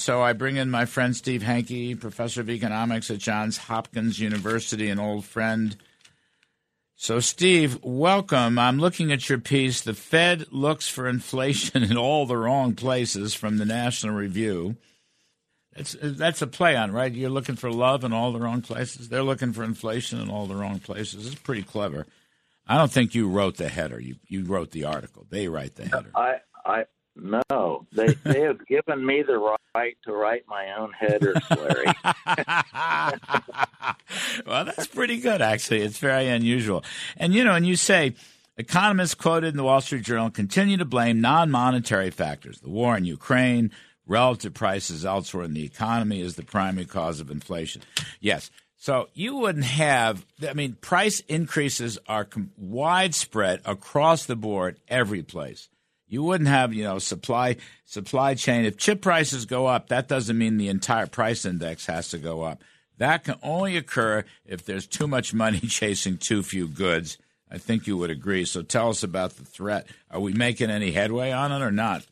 so I bring in my friend Steve Hanke, professor of economics at Johns Hopkins University, an old friend. So, Steve, welcome. I'm looking at your piece. The Fed looks for inflation in all the wrong places from the National Review. It's, that's a play on, right? You're looking for love in all the wrong places. They're looking for inflation in all the wrong places. It's pretty clever. I don't think you wrote the header. You you wrote the article. They write the header. I I no. They they have given me the right to write my own headers, Larry. well, that's pretty good actually. It's very unusual. And you know, and you say economists quoted in the Wall Street Journal continue to blame non-monetary factors, the war in Ukraine, relative prices elsewhere in the economy is the primary cause of inflation. Yes, so you wouldn't have, I mean, price increases are com- widespread across the board, every place. You wouldn't have, you know, supply supply chain. If chip prices go up, that doesn't mean the entire price index has to go up. That can only occur if there's too much money chasing too few goods. I think you would agree. So tell us about the threat. Are we making any headway on it or not?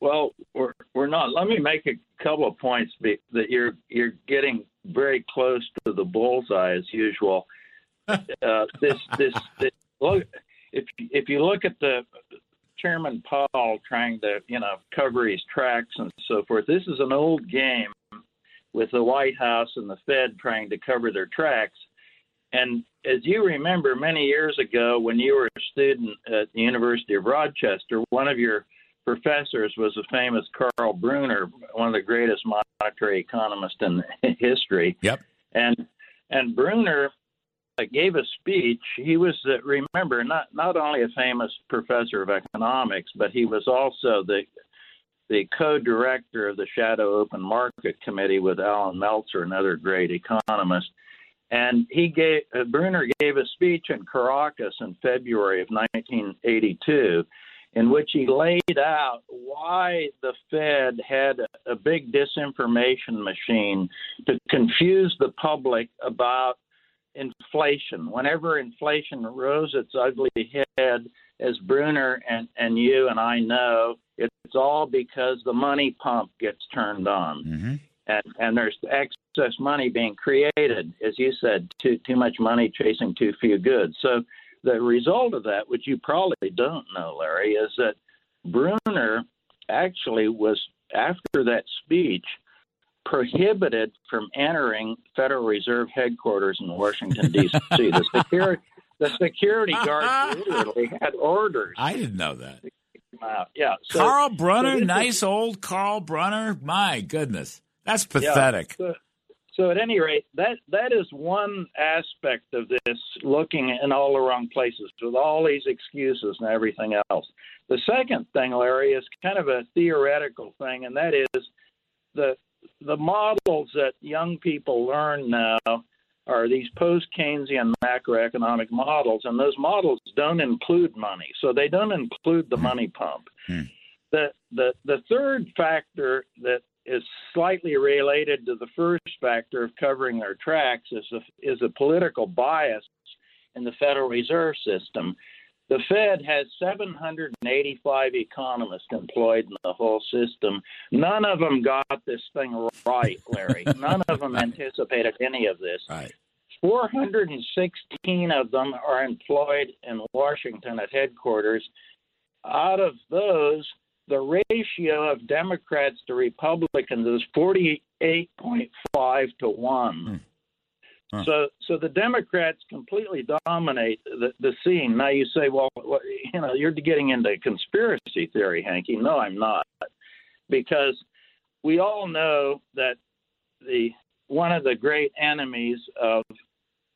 Well, we're we're not. Let me make a couple of points that you're you're getting very close to the bullseye as usual. uh, this, this, this, look, if if you look at the Chairman Powell trying to you know cover his tracks and so forth, this is an old game with the White House and the Fed trying to cover their tracks. And as you remember, many years ago, when you were a student at the University of Rochester, one of your professors was the famous Karl Brunner, one of the greatest monetary economists in history. Yep. And and Brunner uh, gave a speech. He was, uh, remember, not not only a famous professor of economics, but he was also the the co-director of the Shadow Open Market Committee with Allan Meltzer, another great economist. And he gave uh, Brunner gave a speech in Caracas in February of 1982 in which he laid out why the Fed had a big disinformation machine to confuse the public about inflation. Whenever inflation rose its ugly head, as Brunner and, and you and I know, it's all because the money pump gets turned on. Mm-hmm. And, and there's excess money being created, as you said, too too much money chasing too few goods. So the result of that, which you probably don't know, Larry, is that Brunner actually was, after that speech, prohibited from entering Federal Reserve headquarters in Washington, D.C. the, security, the security guards literally had orders. I didn't know that. Yeah. So, Karl Brunner, so nice old Karl Brunner. My goodness. That's pathetic. Yeah, so, so at any rate, that that is one aspect of this looking in all the wrong places with all these excuses and everything else. The second thing, Larry, is kind of a theoretical thing, and that is the the models that young people learn now are these post Keynesian macroeconomic models, and those models don't include money, so they don't include the money pump. Hmm. The, the the third factor that is slightly related to the first factor of covering their tracks is a, is a political bias in the Federal Reserve System. The Fed has 785 economists employed in the whole system. None of them got this thing right, Larry. None of them anticipated any of this. Right. 416 of them are employed in Washington at headquarters. Out of those, the ratio of Democrats to Republicans is 48.5 to 1. Hmm. Huh. So, so the Democrats completely dominate the, the scene. Now you say, well, you know, you're getting into conspiracy theory, Hanke. No, I'm not, because we all know that the one of the great enemies of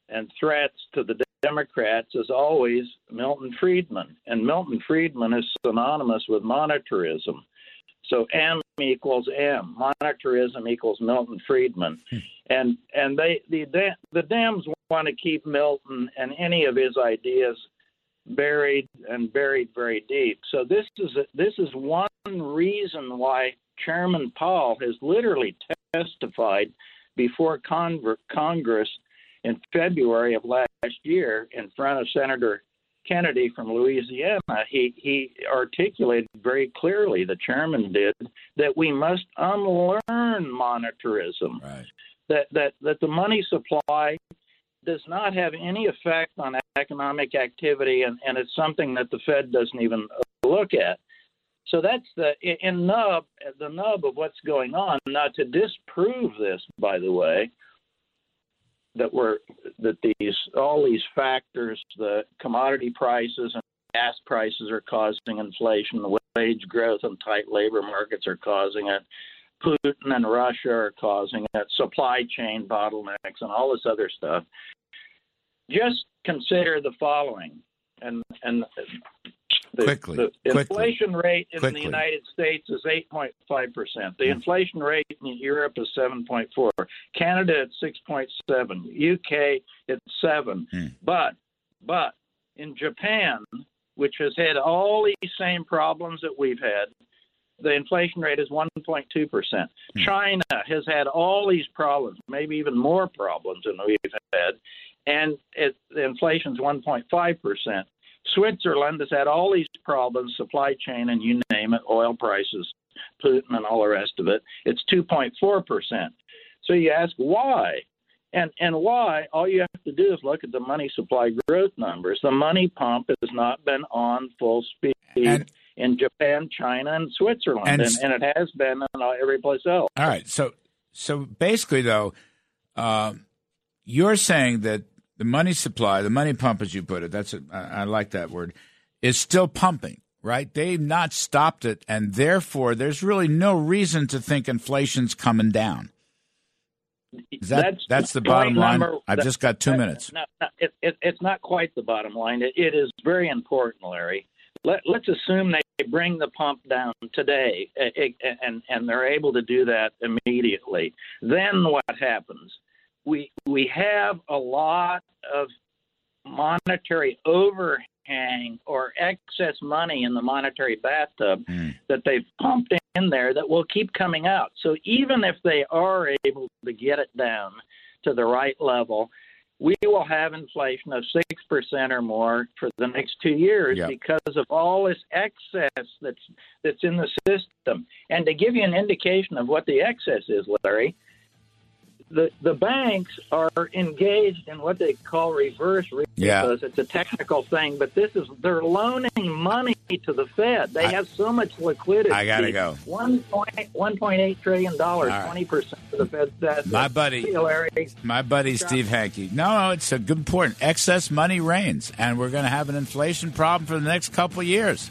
and threats to the Democrats is always Milton Friedman, and Milton Friedman is synonymous with monetarism. So M equals M. Monetarism equals Milton Friedman, hmm. And and they the the Dems want to keep Milton and any of his ideas buried and buried very deep. So this is a, this is one reason why Chairman Powell has literally testified before Congress in February of last year in front of Senator Kennedy from Louisiana, he, he articulated very clearly, the chairman did, that we must unlearn monetarism. Right. That, that, that the money supply does not have any effect on economic activity, and, and it's something that the Fed doesn't even look at. So that's the in nub the nub of what's going on. Now to disprove this, by the way, that we're that these all these factors, the commodity prices and gas prices are causing inflation, the wage growth and tight labor markets are causing it. Putin and Russia are causing it, supply chain bottlenecks and all this other stuff. Just consider the following, and and the, quickly, the inflation quickly, rate in quickly. the United States is 8.5 percent. The mm. inflation rate in Europe is 7.4. Canada at 6.7. UK at seven. Mm. But but in Japan, which has had all these same problems that we've had, the inflation rate is 1.2 percent. Mm. China has had all these problems, maybe even more problems than we've had, and it, the inflation is 1.5 percent. Switzerland has had all these problems, supply chain, and you name it, oil prices, Putin, and all the rest of it. It's 2.4 percent. So you ask why, and and why? All you have to do is look at the money supply growth numbers. The money pump has not been on full speed. And, in Japan, China, and Switzerland, and, and, and it has been in every place else. All right, so so basically, though, uh, you're saying that the money supply, the money pump, as you put it, that's a, I, I like that word, is still pumping, right? They've not stopped it, and therefore, there's really no reason to think inflation's coming down. Is that that's, that's the bottom line? Number, I've that, just got two that, minutes. No, no, it, it, it's not quite the bottom line. It, it is very important, Larry. Let, let's assume they bring the pump down today, and and they're able to do that immediately. Then what happens? We we have a lot of monetary overhang or excess money in the monetary bathtub mm. that they've pumped in there that will keep coming out. So even if they are able to get it down to the right level, we will have inflation of 6% or more for the next two years yep. because of all this excess that's that's in the system. And to give you an indication of what the excess is, Larry, the, the banks are engaged in what they call reverse repos. Yeah. It's a technical thing, but this is they're loaning money to the Fed. They I, have so much liquidity. I gotta go. One point one point eight trillion dollars, twenty percent of the Fed's debt. My buddy, my buddy Steve Hanke. No, no, it's a good point. Excess money reigns, and we're going to have an inflation problem for the next couple of years.